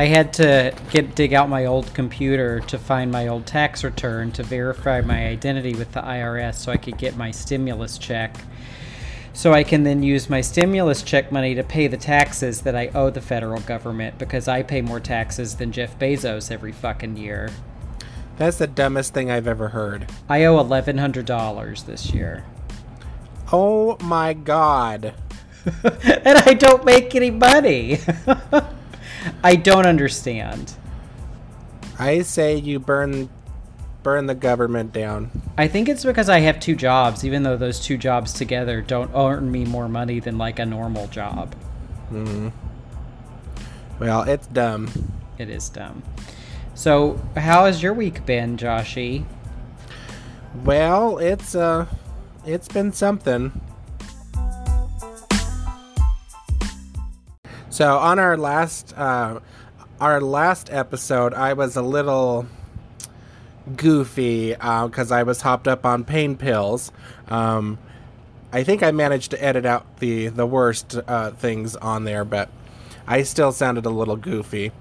I had to get dig out my old computer to find my old tax return to verify my identity with the IRS so I could get my stimulus check. So I can then use my stimulus check money to pay the taxes that I owe the federal government because I pay more taxes than Jeff Bezos every fucking year. That's the dumbest thing I've ever heard. I owe $1100 this year. Oh my god. and I don't make any money. I don't understand. I say you burn burn the government down. I think it's because I have two jobs, even though those two jobs together don't earn me more money than like a normal job. hmm Well, it's dumb. It is dumb. So, how has your week been, Joshy? Well, it's uh it's been something. So on our last uh our last episode, I was a little goofy because I was hopped up on pain pills. Um, I think I managed to edit out the the worst uh, things on there, but I still sounded a little goofy.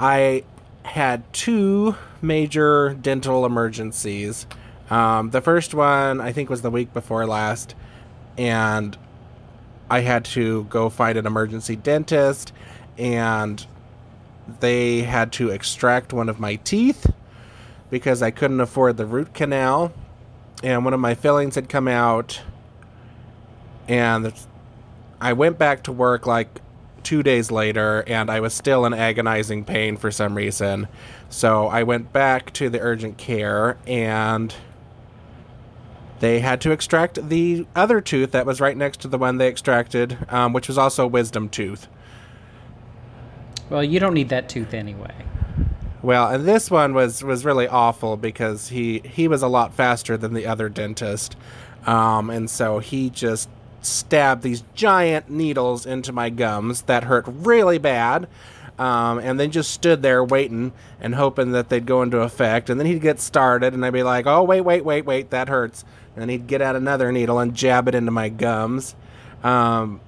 I had two major dental emergencies. Um, the first one I think was the week before last, and I had to go find an emergency dentist, and they had to extract one of my teeth because I couldn't afford the root canal, and one of my fillings had come out, and I went back to work like two days later, and I was still in agonizing pain for some reason. So I went back to the urgent care, and they had to extract the other tooth that was right next to the one they extracted, um, which was also a wisdom tooth. Well, you don't need that tooth anyway. Well, and this one was was really awful because he he was a lot faster than the other dentist, um, and so he just stabbed these giant needles into my gums that hurt really bad. Um, and then just stood there waiting and hoping that they'd go into effect. And then he'd get started, and I'd be like, "Oh, wait, wait, wait, wait, that hurts." And he'd get out another needle and jab it into my gums. Um,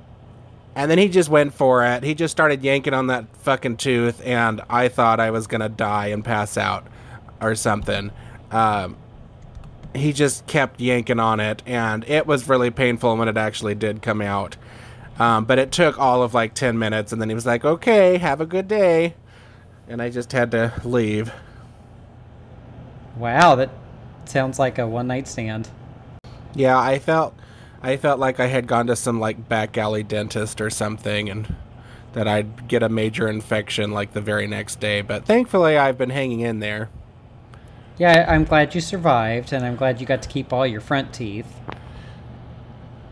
and then he just went for it. He just started yanking on that fucking tooth, and I thought I was gonna die and pass out or something. Um, he just kept yanking on it, and it was really painful when it actually did come out. Um, but it took all of like 10 minutes, and then he was like, okay, have a good day. And I just had to leave. Wow, that sounds like a one night stand. Yeah, I felt. I felt like I had gone to some like back alley dentist or something and that I'd get a major infection like the very next day, but thankfully I've been hanging in there. Yeah, I'm glad you survived, and I'm glad you got to keep all your front teeth.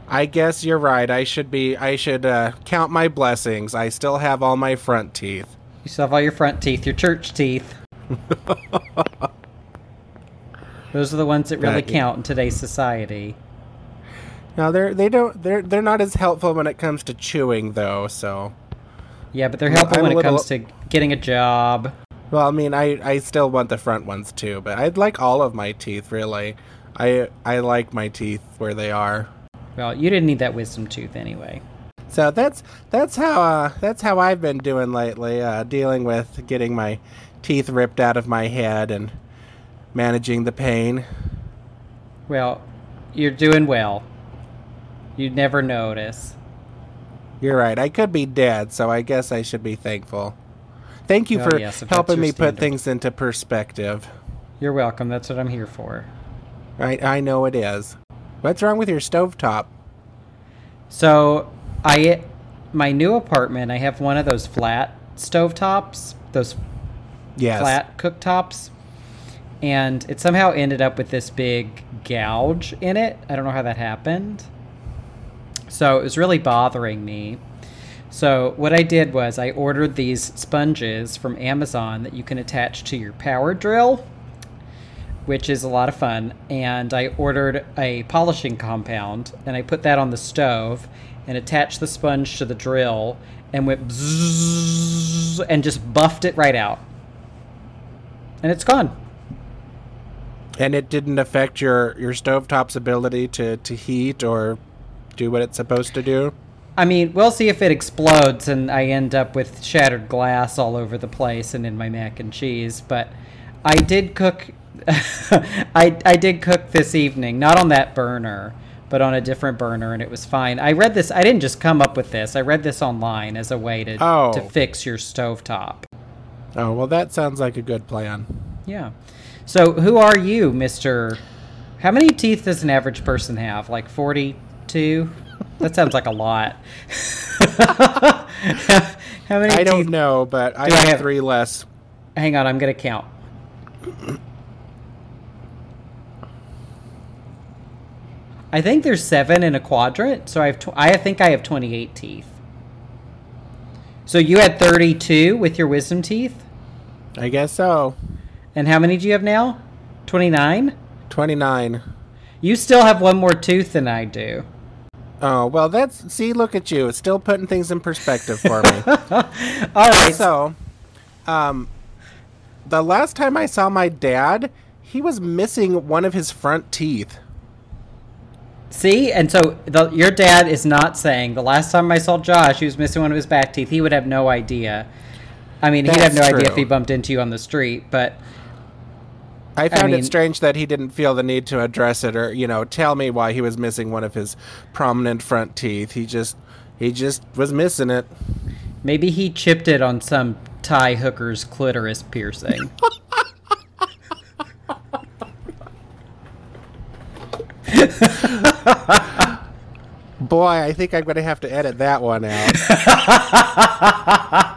I guess you're right. I should be. I should uh, count my blessings. I still have all my front teeth. You still have all your front teeth, your church teeth. Those are the ones that really That- count in today's society. Now they're they don't they're they're not as helpful when it comes to chewing though. So Yeah, but they're helpful I'm when it little- comes to getting a job. well, I mean, I I still want the front ones too, but I'd like all of my teeth really. I I like my teeth where they are. Well, you didn't need that wisdom tooth anyway. So that's that's how uh, that's how I've been doing lately, uh, dealing with getting my teeth ripped out of my head and managing the pain. Well, you're doing well. You'd never notice. You're right. I could be dead, so I guess I should be thankful. Thank you Oh, for yes, helping me put things into perspective. You're welcome. That's what I'm here for. Right? I know it is. What's wrong with your stovetop? So, I my new apartment, I have one of those flat stovetops, those Yes. flat cooktops, and it somehow ended up with this big gouge in it. I don't know how that happened. So it was really bothering me. So what I did was I ordered these sponges from Amazon that you can attach to your power drill, which is a lot of fun. And I ordered a polishing compound and I put that on the stove and attached the sponge to the drill and went bzzz and just buffed it right out. And it's gone. And it didn't affect your your stovetop's ability to to heat or do what it's supposed to do. I mean, we'll see if it explodes and I end up with shattered glass all over the place and in my mac and cheese. But I did cook. I I did cook this evening, not on that burner, but on a different burner, and it was fine. I read this. I didn't just come up with this. I read this online as a way to Oh. to fix your stovetop. Oh, well, that sounds like a good plan. Yeah. So who are you, Mister? How many teeth does an average person have? Like forty-two. That sounds like a lot. How many? I don't know, but I Do I have, have- three less. Hang on, I'm gonna count. I think there's seven in a quadrant, so I have. Tw- I think I have 28 teeth. So you had 32 with your wisdom teeth, I guess so. And how many do you have now? 29. 29. You still have one more tooth than I do. Oh, well, that's. See, look at you. It's still putting things in perspective for me. All right. so, um, the last time I saw my dad, he was missing one of his front teeth. See, and so the, your dad is not saying the last time I saw Josh, he was missing one of his back teeth. He would have no idea. I mean, he'd have That's no idea if he bumped into you on the street, but I found mean- it strange that he didn't feel the need to address it or, you know, tell me why he was missing one of his prominent front teeth. He just he just was missing it. maybe he chipped it on some Thai hooker's clitoris piercing. Boy, I think I'm going to have to edit that one out.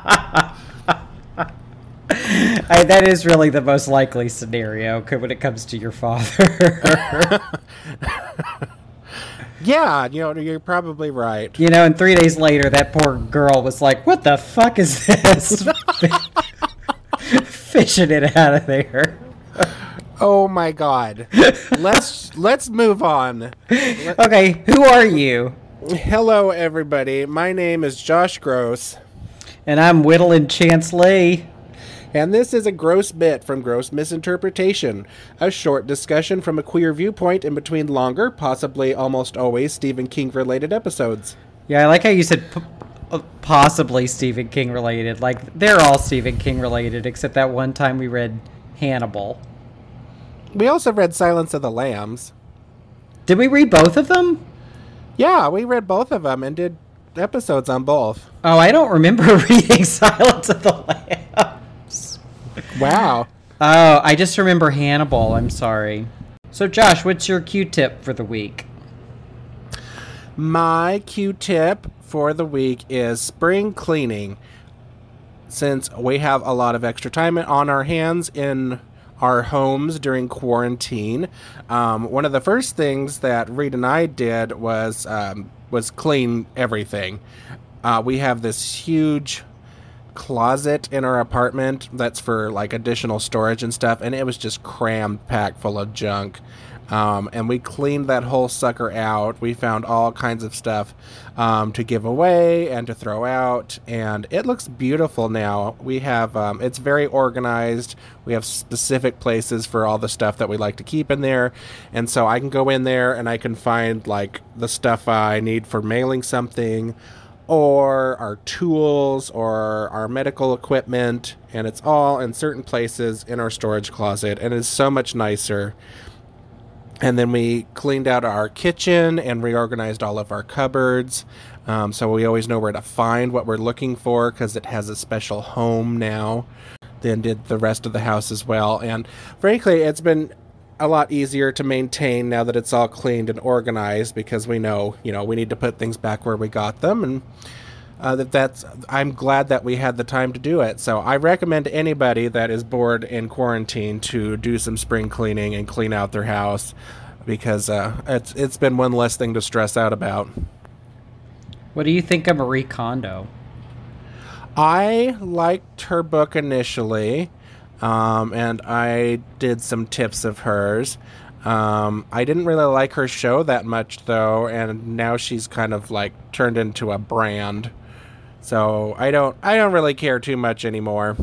I, that is really the most likely scenario when it comes to your father. yeah, you know, you're probably right. you know, and three days later, that poor girl was like, "What the fuck is this?" Fishing it out of there. Oh my god. let's let's move on. Okay, who are you? Hello everybody. My name is Josh Gross, And I'm Whittling Chance Lee. And this is a gross bit from Gross Misinterpretation, a short discussion from a queer viewpoint in between longer, possibly almost always Stephen King related episodes. Yeah, I like how you said p- uh, possibly Stephen King related. Like they're all Stephen King related, except that one time we read Hannibal. We also read Silence of the Lambs. Did we read both of them? Yeah, we read both of them and did episodes on both. Oh, I don't remember reading Silence of the Lambs. Wow. Oh, I just remember Hannibal. I'm sorry. So, Josh, what's your Q-tip for the week? My Q tip for the week is spring cleaning. Since we have a lot of extra time on our hands in our homes during quarantine, um, one of the first things that Reed and I did was um, was clean everything. Uh, we have this huge closet in our apartment that's for like additional storage and stuff, and it was just crammed packed full of junk. Um, and we cleaned that whole sucker out. We found all kinds of stuff um, to give away and to throw out, and it looks beautiful now. We have um, it's very organized. We have specific places for all the stuff that we like to keep in there, and so I can go in there and I can find like the stuff I need for mailing something or our tools or our medical equipment and it's all in certain places in our storage closet and it's so much nicer. And then we cleaned out our kitchen and reorganized all of our cupboards um, so we always know where to find what we're looking for because it has a special home now then did the rest of the house as well. And frankly it's been a lot easier to maintain now that it's all cleaned and organized because we know you know we need to put things back where we got them and uh, that that's I'm glad that we had the time to do it. So I recommend anybody that is bored in quarantine to do some spring cleaning and clean out their house because uh, it's it's been one less thing to stress out about. What do you think of Marie Kondo? I liked her book initially, um, and I did some tips of hers. Um, I didn't really like her show that much though, and now she's kind of like turned into a brand. So I don't I don't really care too much anymore.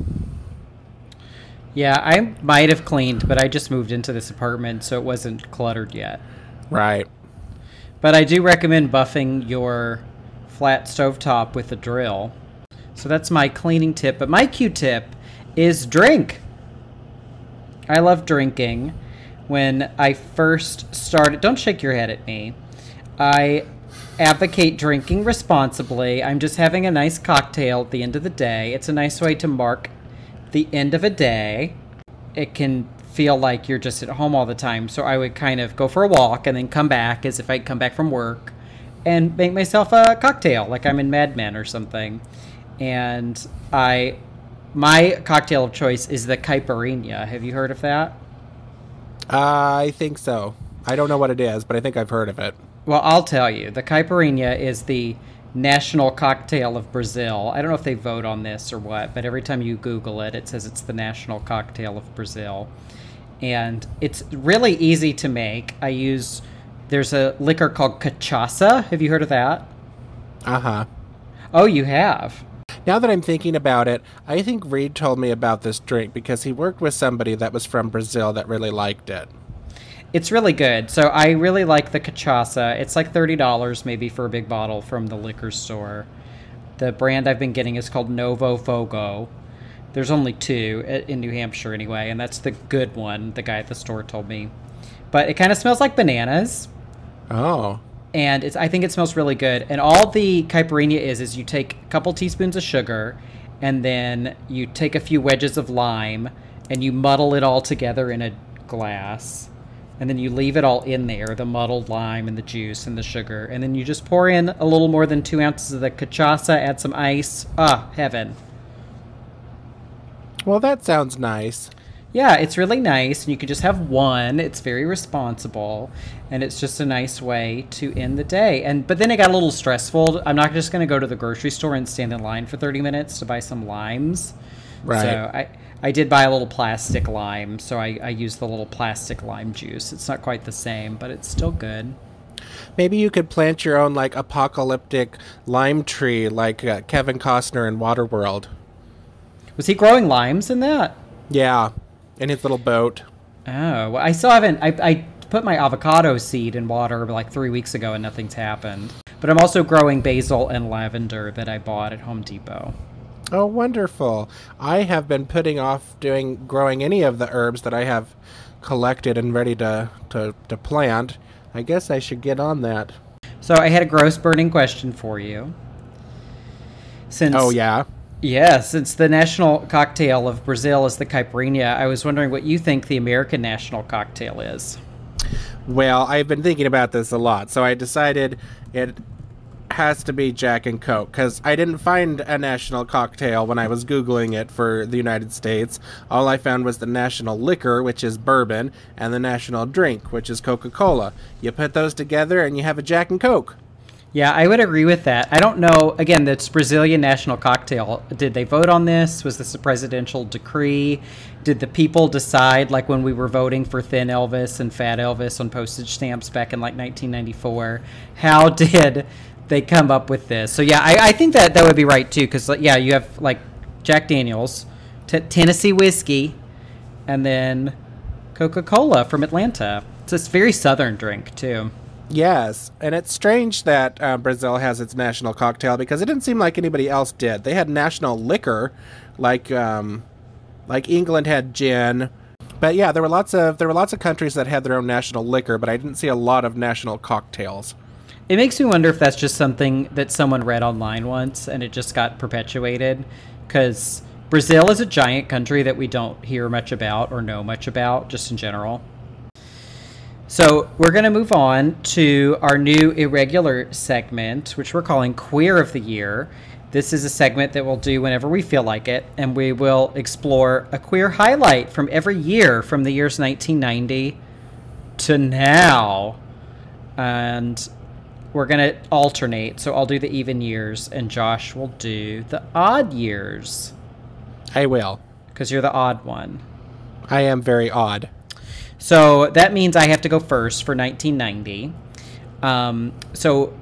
Yeah, I might have cleaned, but I just moved into this apartment, so it wasn't cluttered yet. Right. But I do recommend buffing your flat stovetop with a drill. So that's my cleaning tip. But my Q tip is drink. I love drinking. When I first started, don't shake your head at me. I advocate drinking responsibly. I'm just having a nice cocktail at the end of the day. It's a nice way to mark the end of a day. It can feel like you're just at home all the time. So I would kind of go for a walk and then come back as if I'd come back from work and make myself a cocktail like I'm in Mad Men or something. And I my cocktail of choice is the caipirinha. Have you heard of that? Uh, I think so. I don't know what it is, but I think I've heard of it. Well, I'll tell you. The caipirinha is the national cocktail of Brazil. I don't know if they vote on this or what, but every time you Google it, it says it's the national cocktail of Brazil. And it's really easy to make. I use, there's a liquor called cachaça. Have you heard of that? Uh huh. Oh, you have? Now that I'm thinking about it, I think Reed told me about this drink because he worked with somebody that was from Brazil that really liked it. It's really good. So I really like the cachaça. It's like thirty dollars maybe for a big bottle from the liquor store. The brand I've been getting is called Novo Fogo. There's only two uh, in New Hampshire anyway, and that's the good one. The guy at the store told me, but it kind of smells like bananas. Oh. And it's I think it smells really good. And all the caipirinha is is you take a couple teaspoons of sugar, and then you take a few wedges of lime, and you muddle it all together in a glass and then you leave it all in there the muddled lime and the juice and the sugar. And then you just pour in a little more than two ounces of the cachaça add some ice. Ah heaven. Well that sounds nice yeah it's really nice and you can just have one it's very responsible and it's just a nice way to end the day and but then it got a little stressful i'm not just going to go to the grocery store and stand in line for 30 minutes to buy some limes right so i I did buy a little plastic lime, so I, I used the little plastic lime juice. It's not quite the same, but it's still good. Maybe you could plant your own like apocalyptic lime tree, like uh, Kevin Costner in Waterworld. Was he growing limes in that? Yeah, in his little boat. Oh, well, I still haven't. I, I put my avocado seed in water like three weeks ago, and nothing's happened. But I'm also growing basil and lavender that I bought at Home Depot. Oh, wonderful. I have been putting off doing growing any of the herbs that I have collected and ready to, to, to plant. I guess I should get on that. So I had a gross burning question for you. Since Oh yeah. Yeah, since the national cocktail of Brazil is the caipirinha, I was wondering what you think the American national cocktail is. Well, I've been thinking about this a lot, so I decided it has to be Jack and Coke because I didn't find a national cocktail when I was Googling it for the United States. All I found was the national liquor, which is bourbon, and the national drink, which is Coca Cola. You put those together and you have a Jack and Coke. Yeah, I would agree with that. I don't know. Again, that's Brazilian national cocktail. Did they vote on this? Was this a presidential decree? Did the people decide, like when we were voting for Thin Elvis and Fat Elvis on postage stamps back in like 1994? How did they come up with this. So yeah, I, I think that that would be right too, because yeah, you have like Jack Daniels, t- Tennessee whiskey, and then Coca Cola from Atlanta. It's a very southern drink too. Yes, and it's strange that uh, Brazil has its national cocktail because it didn't seem like anybody else did. They had national liquor, like um, like England had gin. But yeah, there were lots of there were lots of countries that had their own national liquor, but I didn't see a lot of national cocktails. It makes me wonder if that's just something that someone read online once and it just got perpetuated. Because Brazil is a giant country that we don't hear much about or know much about, just in general. So we're going to move on to our new irregular segment, which we're calling Queer of the Year. This is a segment that we'll do whenever we feel like it, and we will explore a queer highlight from every year from the years 1990 to now. And we're going to alternate. So I'll do the even years, and Josh will do the odd years. I will. Because you're the odd one. I am very odd. So that means I have to go first for 1990. Um, so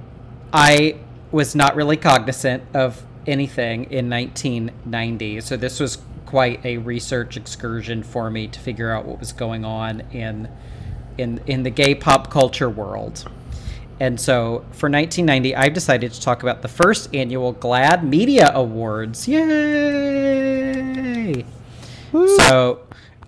I was not really cognizant of anything in 1990. So this was quite a research excursion for me to figure out what was going on in in in the gay pop culture world. And so for 1990, I've decided to talk about the first annual GLAAD Media Awards. Yay! So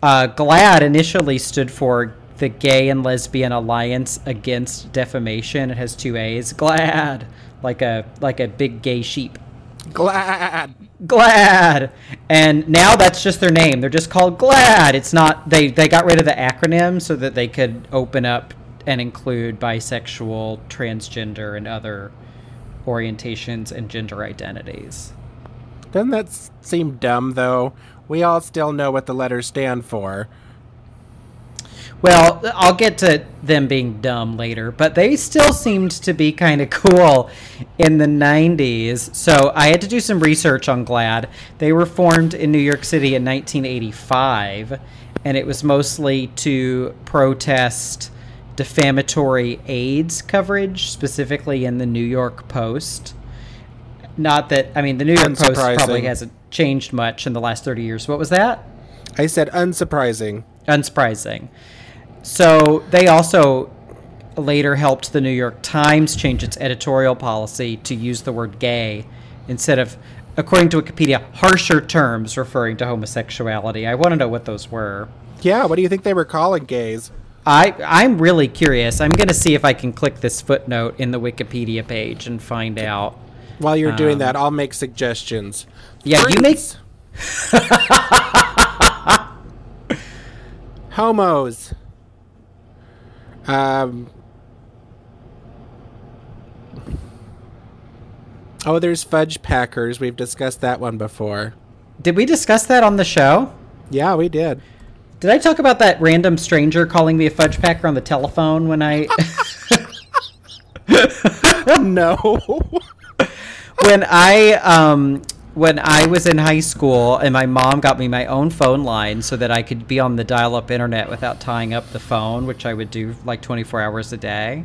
uh, GLAAD initially stood for the Gay and Lesbian Alliance Against Defamation. It has two A's. GLAAD, like a like a big gay sheep. Glad. GLAAD. And now that's just their name. They're just called GLAAD. It's not they they got rid of the acronym so that they could open up and include bisexual, transgender and other orientations and gender identities. Doesn't that seem dumb, though? We all still know what the letters stand for. Well, I'll get to them being dumb later, but they still seemed to be kind of cool in the 90s. So I had to do some research on GLAAD. They were formed in New York City in 1985, and it was mostly to protest defamatory AIDS coverage, specifically in the New York Post. Not that, I mean, the New York Post probably hasn't changed much in the last 30 years. What was that? I said unsurprising. unsurprising. So they also later helped the New York Times change its editorial policy to use the word gay instead of, according to Wikipedia, harsher terms referring to homosexuality. I want to know what those were. Yeah, what do you think they were calling gays? I, I'm really curious. I'm going to see if I can click this footnote in the Wikipedia page and find out. While you're doing Um, that, I'll make suggestions. Yeah, you make. Homos. Um. Oh, there's fudge packers. We've discussed that one before. Did we discuss that on the show? Yeah, we did. Did I talk about that random stranger calling me a fudge packer on the telephone when I. no. when I um when I was in high school and my mom got me my own phone line so that I could be on the dial-up internet without tying up the phone, which I would do like 24 hours a day.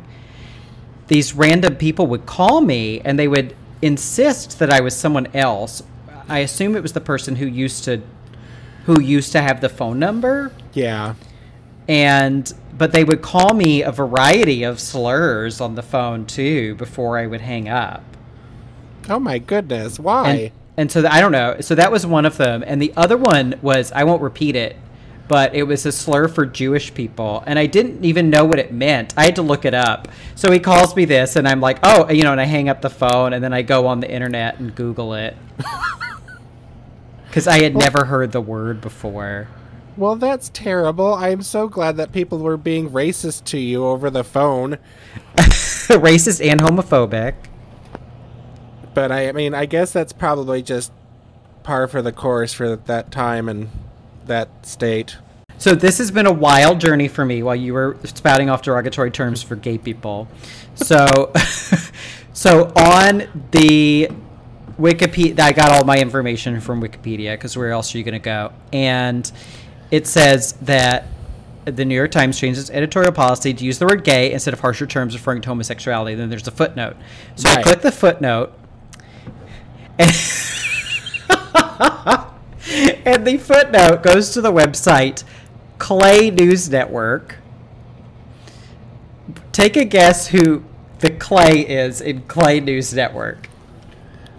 These random people would call me and they would insist that I was someone else. I assume it was the person who used to who used to have the phone number yeah. and but they would call me a variety of slurs on the phone too before I would hang up. Oh my goodness. Why? And, and so th- I don't know. So that was one of them, and the other one was I won't repeat it, but it was a slur for Jewish people, and I didn't even know what it meant. I had to look it up. So he calls me this, and I'm like, oh, you know, and I hang up the phone, and then I go on the internet and Google it because I had never heard the word before. well, that's terrible. I'm so glad that people were being racist to you over the phone. Racist and homophobic. But I, I mean, I guess that's probably just par for the course for that time and that state. So this has been a wild journey for me while you were spouting off derogatory terms for gay people. So, so on the Wikipedia, I got all my information from Wikipedia because where else are you going to go? And it says that the New York Times changed its editorial policy to use the word gay instead of harsher terms referring to homosexuality. Then there's a footnote. So I click the footnote. And and the footnote goes to the website Clay News Network. Take a guess who the Clay is in Clay News Network.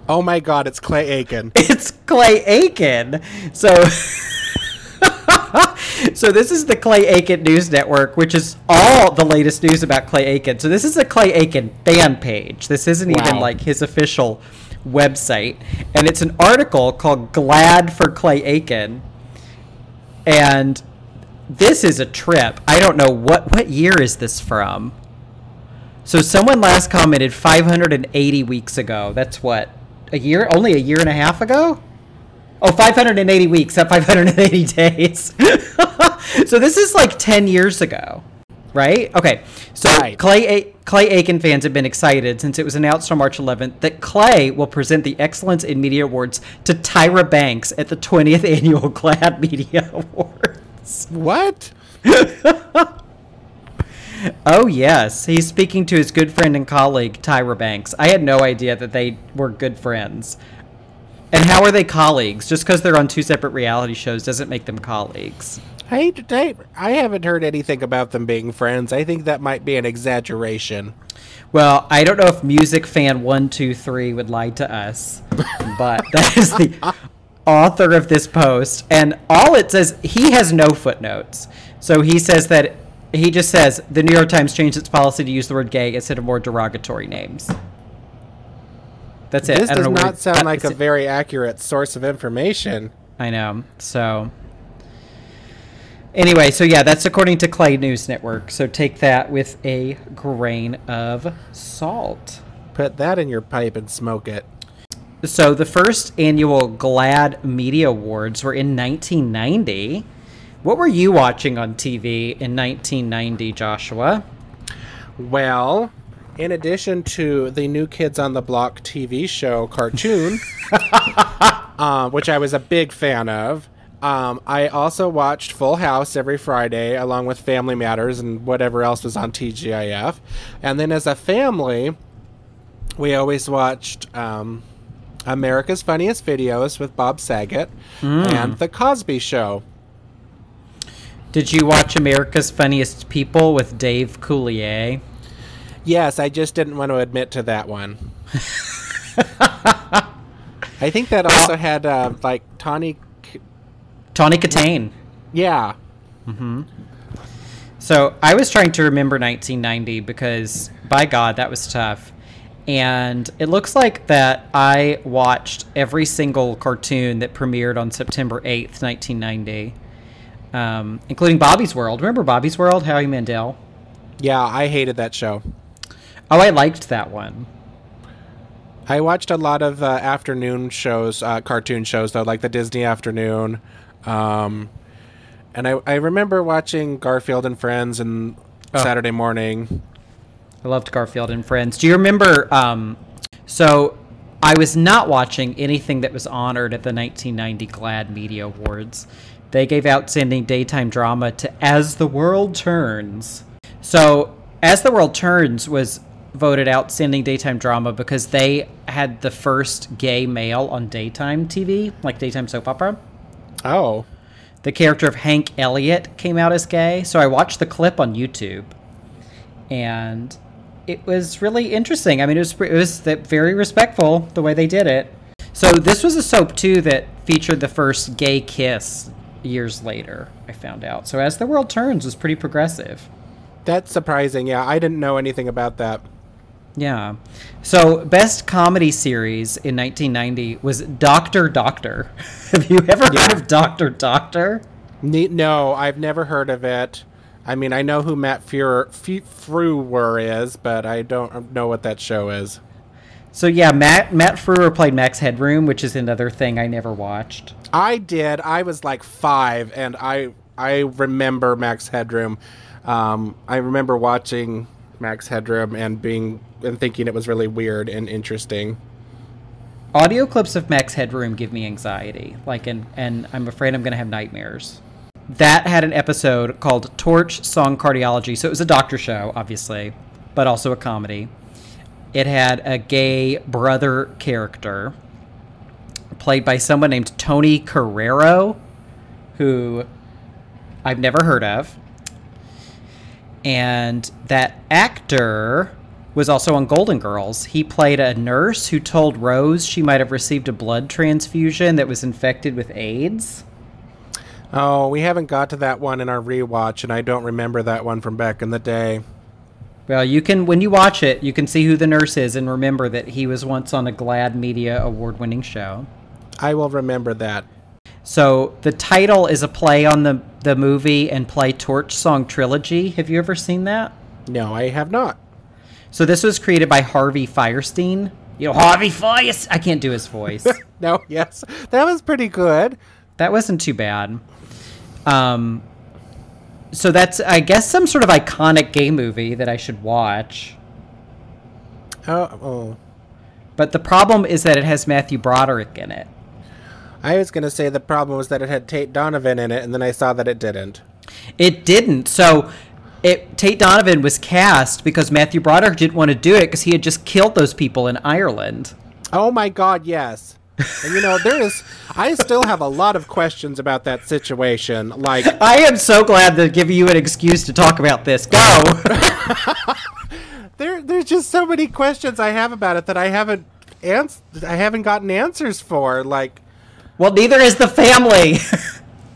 Oh my god, it's Clay Aiken. It's Clay Aiken. So So this is the Clay Aiken News Network, which is all the latest news about Clay Aiken. So this is a Clay Aiken fan page. This isn't even like his official website. And it's an article called Glad for Clay Aiken. And this is a trip. I don't know what what year is this from? So someone last commented 580 weeks ago. That's what? A year? Only a year and a half ago? Oh, 580 weeks, not 580 days. so this is like 10 years ago, right? Okay. So Right. Clay A- Clay Aiken fans have been excited since it was announced on March 11th that Clay will present the Excellence in Media Awards to Tyra Banks at the 20th annual GLAAD Media Awards. What? Oh yes, he's speaking to his good friend and colleague Tyra Banks. I had no idea that they were good friends. And how are they colleagues? Just because they're on two separate reality shows doesn't make them colleagues. I, I, I haven't heard anything about them being friends. I think that might be an exaggeration. Well, I don't know if music fan one two three would lie to us, but that is the author of this post, and all it says he has no footnotes. So he says that he just says the New York Times changed its policy to use the word gay instead of more derogatory names. That's it. This does not sound like a very accurate source of information. I know. So anyway, so yeah, that's according to Clay News Network. So take that with a grain of salt. Put that in your pipe and smoke it. So the first annual GLAAD Media Awards were in 1990. What were you watching on TV in 1990, Joshua? Well, in addition to the New Kids on the Block TV show cartoon, um, which I was a big fan of, um, I also watched Full House every Friday, along with Family Matters and whatever else was on TGIF. And then as a family, we always watched um, America's Funniest Videos with Bob Saget and The Cosby Show. Did you watch America's Funniest People with Dave Coulier? Yes, I just didn't want to admit to that one. I think that also had uh, like Tawny. Tawny Kitaen. Yeah, So I was trying to remember 1990 because, by God, that was tough. And it looks like that I watched every single cartoon that premiered on September 8th, 1990, um, including Bobby's World. Remember Bobby's World? Howie Mandel. yeah, I hated that show. Oh, I liked that one. I watched a lot of uh, afternoon shows, uh, cartoon shows though, like the Disney Afternoon, um, and I, I remember watching Garfield and Friends and Oh. Saturday Morning. I loved Garfield and Friends. Do you remember? Um, so I was not watching anything that was honored at the 1990 GLAAD Media Awards. They gave outstanding daytime drama to As the World Turns. So As the World Turns was voted outstanding daytime drama because they had the first gay male on daytime TV, like daytime soap opera. Oh, The character of Hank Elliott came out as gay, so I watched the clip on YouTube, and it was really interesting. I mean, it was it was very respectful the way they did it. So this was a soap too that featured the first gay kiss years later. I found out. So as the world turns was pretty progressive. that's surprising. Yeah, I didn't know anything about that. Yeah. So best comedy series in 1990 was Doctor Doctor. Have you ever Yeah. heard of Doctor Doctor? Ne- no, I've never heard of it. I mean, I know who Matt Fuhrer, Frewer is, but I don't know what that show is. So yeah, Matt Matt Frewer played Max Headroom, which is another thing I never watched. I did. I was like five, and I I remember Max Headroom. Um, I remember watching Max Headroom and being and thinking it was really weird and interesting. Audio clips of Max Headroom give me anxiety, like and and I'm afraid I'm gonna have nightmares. That had an episode called Torch Song Cardiology, so it was a doctor show, obviously, but also a comedy. It had a gay brother character played by someone named Tony Carreiro, who I've never heard of. And that actor was also on Golden Girls. He played a nurse who told Rose she might have received a blood transfusion that was infected with AIDS. Oh, we haven't got to that one in our rewatch, and I don't remember that one from back in the day. Well, you can when you watch it, you can see who the nurse is and remember that he was once on a GLAAD Media award-winning show. I will remember that. So the title is a play on the the movie and play Torch Song Trilogy. Have you ever seen that? No, I have not. So this was created by Harvey Fierstein. You know, Harvey Fierstein. I can't do his voice. No, yes, that was pretty good. that wasn't too bad. Um, so that's I guess some sort of iconic gay movie that I should watch. Oh, oh. But the problem is that it has Matthew Broderick in it. I was gonna say the problem was that it had Tate Donovan in it, and then I saw that it didn't. It didn't. So it Tate Donovan was cast because Matthew Broderick didn't want to do it because he had just killed those people in Ireland. Oh my God, yes. And you know, there is. I still have a lot of questions about that situation. Like, I am so glad to give you an excuse to talk about this. Go. there there's just so many questions I have about it that I haven't ans- I haven't gotten answers for. Like, Well, neither is the family.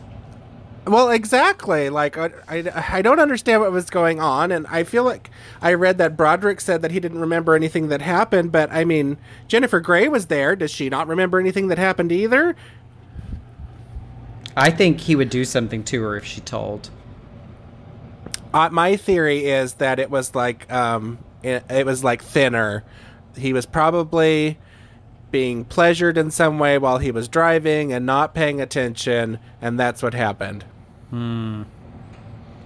well, exactly. Like, I, I, I don't understand what was going on, and I feel like I read that Broderick said that he didn't remember anything that happened. But I mean, Jennifer Grey was there. Does she not remember anything that happened either? I think he would do something to her if she told. Uh, my theory is that it was like um, it, it was like thinner. He was probably being pleasured in some way while he was driving and not paying attention, and that's what happened. Hmm.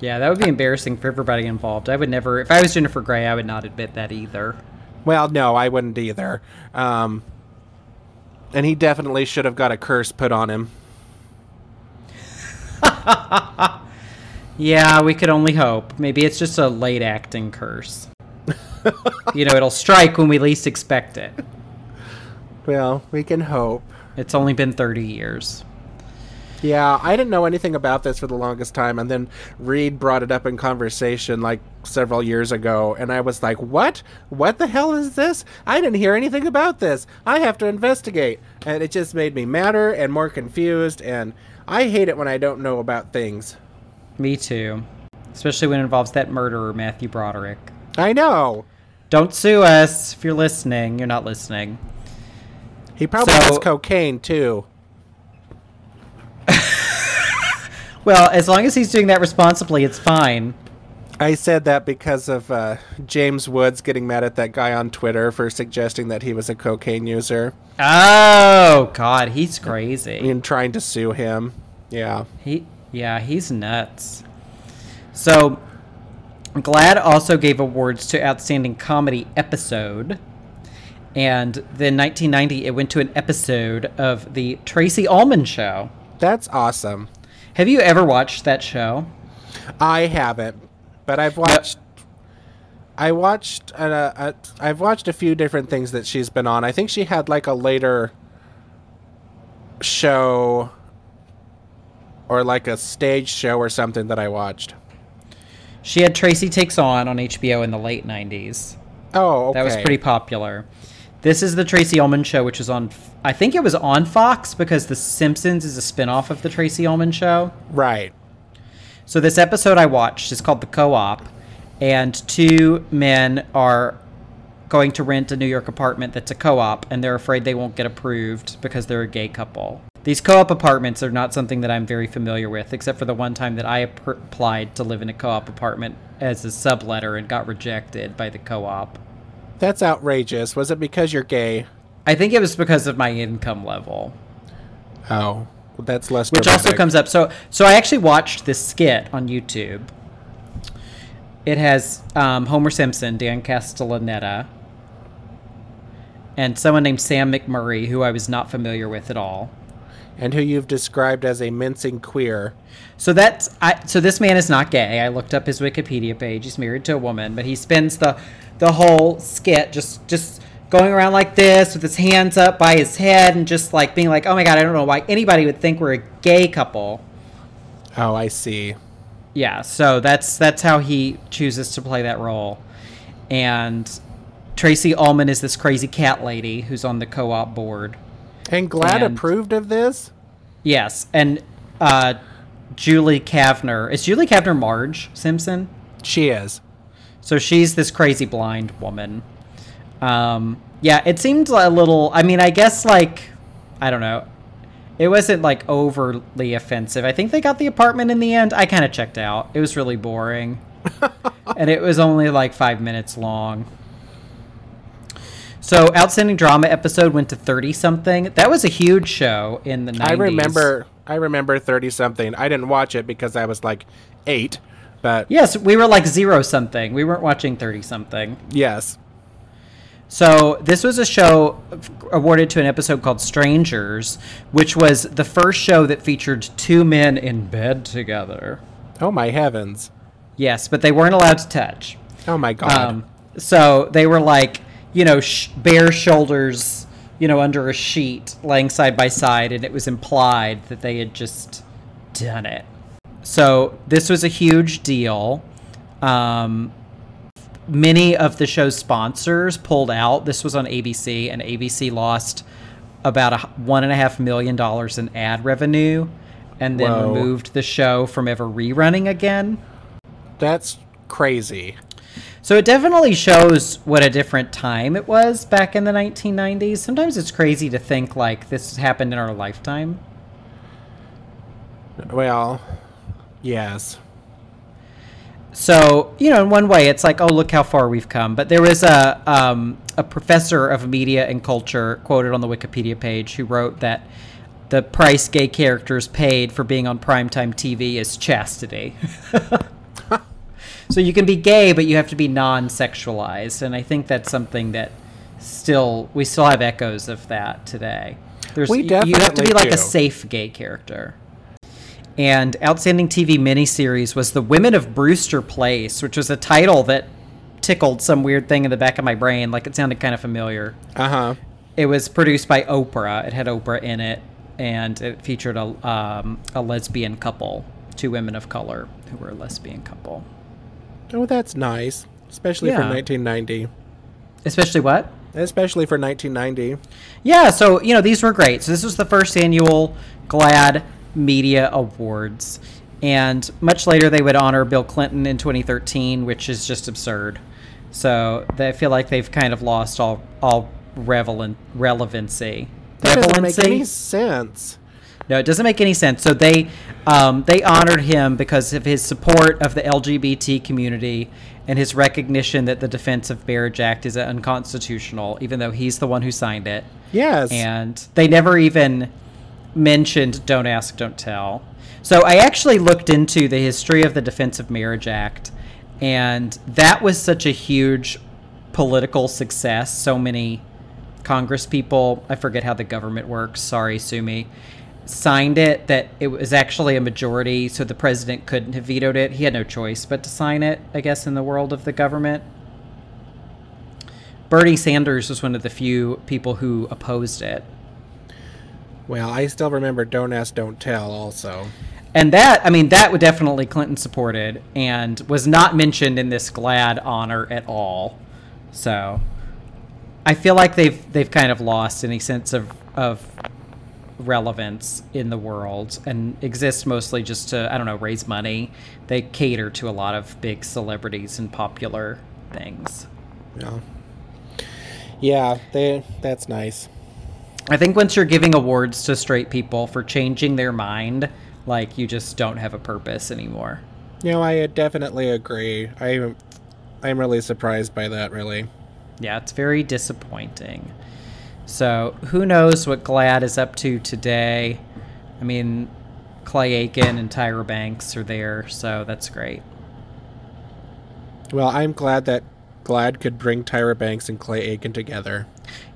Yeah, that would be embarrassing for everybody involved. I would never, if I was Jennifer Grey, I would not admit that either. Well, no, I wouldn't either. Um, and he definitely should have got a curse put on him. Yeah, we could only hope. Maybe it's just a late acting curse. you know, it'll strike when we least expect it. Well, we can hope. It's only been 30 years. Yeah, I didn't know anything about this for the longest time, and then Reed brought it up in conversation like several years ago, and I was like, "What? What the hell is this? I didn't hear anything about this. I have to investigate." And it just made me madder and more confused, and I hate it when I don't know about things. Me too. Especially when it involves that murderer, Matthew Broderick. I know. Don't sue us if you're listening. You're not listening. He probably So- has cocaine too. Well, as long as he's doing that responsibly, it's fine. I said that because of uh, James Woods getting mad at that guy on Twitter for suggesting that he was a cocaine user Oh God, he's crazy. and trying to sue him. Yeah. He, yeah, he's nuts. So, GLAAD also gave awards to Outstanding Comedy Episode. And then 1990, it went to an episode of the Tracey Ullman Show. That's awesome. Have you ever watched that show? I haven't, but I've watched. I watched. Uh, uh, I've watched a few different things that she's been on. I think she had like a later show, or like a stage show or something that I watched. She had Tracy Takes On on HBO in the late 90s. Oh, okay. That was pretty popular. This is the Tracey Ullman Show, which was on, I think it was on Fox because The Simpsons is a spinoff of the Tracey Ullman Show. right. So this episode I watched is called The Co-op, and two men are going to rent a New York apartment that's a co-op, and they're afraid they won't get approved because they're a gay couple. These co-op apartments are not something that I'm very familiar with, except for the one time that I ap- applied to live in a co-op apartment as a subletter and got rejected by the co-op. That's outrageous. Was it because you're gay? I think it was because of my income level. Oh, well, that's less. which also comes up. So, so I actually watched this skit on YouTube. It has um, Homer Simpson, Dan Castellaneta, and someone named Sam McMurray, who I was not familiar with at all. and who you've described as a mincing queer. So that's I. So this man is not gay. I looked up his Wikipedia page. He's married to a woman, but he spends the the whole skit just just going around like this with his hands up by his head and just like being like, "Oh my god, I don't know why anybody would think we're a gay couple." Oh, I see. Yeah, so that's that's how he chooses to play that role. And Tracey Ullman is this crazy cat lady who's on the co-op board. And GLAAD And- approved of this. Yes, and uh, Julie Kavner is Julie Kavner Marge Simpson. She is. So she's this crazy blind woman. Um, yeah, it seemed a little. I mean, I guess like I don't know. It wasn't like overly offensive. I think they got the apartment in the end. I kind of checked out. It was really boring, and it was only like five minutes long. So, outstanding drama episode went to thirty something. That was a huge show in the 90s. I remember. I remember thirty something. I didn't watch it because I was like eight, but Yes, we were like zero something. We weren't watching thirty something. yes. So this was a show awarded to an episode called Strangers, which was the first show that featured two men in bed together. Oh my heavens. Yes, but they weren't allowed to touch. Oh my god. Um, so they were like, you know, sh- bare shoulders, you know, under a sheet, laying side by side, and it was implied that they had just done it. So this was a huge deal. Um, many of the show's sponsors pulled out. This was on ABC, and ABC lost about a one and a half million dollars in ad revenue, and then Whoa. removed the show from ever rerunning again. That's crazy. So it definitely shows what a different time it was back in the 1990s. Sometimes it's crazy to think like this happened in our lifetime. Well, yes. So you know, in one way, it's like, oh, look how far we've come. But there was a um, a professor of media and culture quoted on the Wikipedia page who wrote that the price gay characters paid for being on primetime TV is chastity. so you can be gay, but you have to be non-sexualized, and I think that's something that still we still have echoes of that today. There's We you have to be like do. a safe gay character. And Outstanding TV miniseries was The Women of Brewster Place, which was a title that tickled some weird thing in the back of my brain. Like it sounded kind of familiar. Uh huh. It was produced by Oprah. It had Oprah in it, and it featured a, um, a lesbian couple, two women of color who were a lesbian couple. Oh, that's nice, especially for 1990. Especially what? Especially for 1990. Yeah, so you know these were great. So this was the first annual GLAAD Media Awards, and much later they would honor Bill Clinton in 2013, which is just absurd. So they I feel like they've kind of lost all all relevant relevancy. That doesn't make any sense. No, it doesn't make any sense. So they um, they honored him because of his support of the LGBT community and his recognition that the Defense of Marriage Act is unconstitutional, even though he's the one who signed it Yes. and they never even mentioned don't ask don't tell. So i actually looked into the history of the defense of marriage act and that was such a huge political success. So many congress people i forget how the government works sorry sue me signed it that it was actually a majority so the president couldn't have vetoed it. He had no choice but to sign it i guess in the world of the government. Bernie sanders was one of the few people who opposed it well, I still remember "Don't Ask, Don't Tell." Also, And that, I mean, that would definitely Clinton supported and was not mentioned in this GLAAD honor at all. So I feel like they've they've kind of lost any sense of of relevance in the world and exist mostly just to I don't know raise money. They cater to a lot of big celebrities and popular things. yeah, yeah, they. That's nice. I think once you're giving awards to straight people for changing their mind, like you just don't have a purpose anymore. You know, I definitely agree. I, I'm really surprised by that. Really. Yeah, it's very disappointing. So, who knows what GLAAD is up to today? I mean, Clay Aiken and Tyra Banks are there, so that's great. Well, I'm glad that GLAAD could bring Tyra Banks and Clay Aiken together.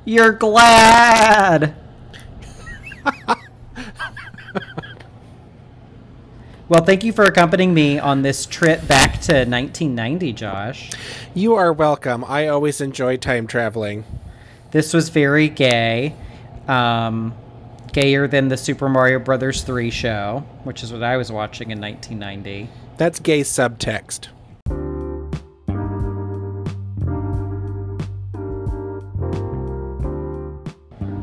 You're glad! well, thank you for accompanying me on this trip back to 1990, Josh. You are welcome. I always enjoy time traveling. This was very gay. Um, gayer than the Super Mario Brothers 3 show, which is what I was watching in 1990. That's gay subtext.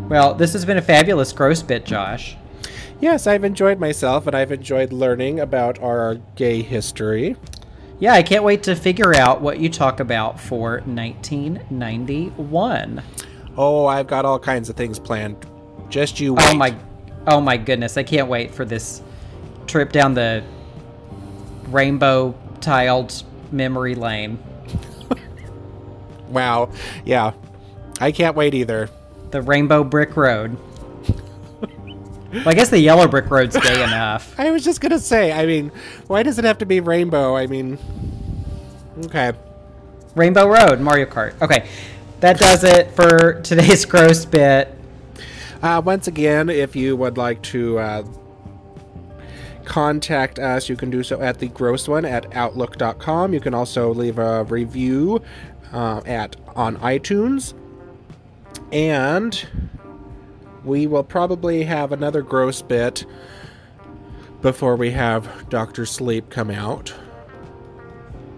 Well, this has been a fabulous gross bit, Josh. Yes, I've enjoyed myself and I've enjoyed learning about our gay history. Yeah, I can't wait to figure out what you talk about for 1991. Oh, I've got all kinds of things planned. Just you oh wait. Oh my Oh my goodness, I can't wait for this trip down the rainbow tiled memory lane. Wow. Yeah. I can't wait either. The rainbow brick road. well, I guess the yellow brick road's gay enough. I was just to say, I mean, why does it have to be rainbow? I mean, okay. Rainbow Road, Mario Kart. Okay. That does it for today's gross bit. Uh, once again, if you would like to uh, contact us, you can do so at the gross one at outlook.com. You can also leave a review uh, at on iTunes. And we will probably have another gross bit before we have Doctor Sleep come out.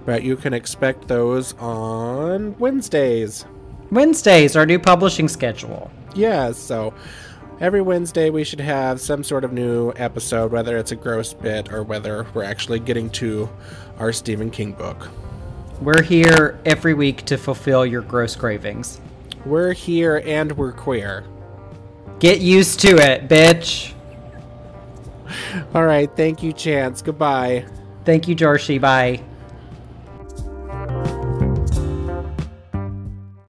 but you can expect those on Wednesdays. Wednesdays, our new publishing schedule. Yeah, so every Wednesday we should have some sort of new episode, whether it's a gross bit or whether we're actually getting to our Stephen King book. We're here every week to fulfill your gross cravings. We're here and we're queer. Get used to it, bitch. All right, thank you, Chance. Goodbye. Thank you, Jorshi. Bye.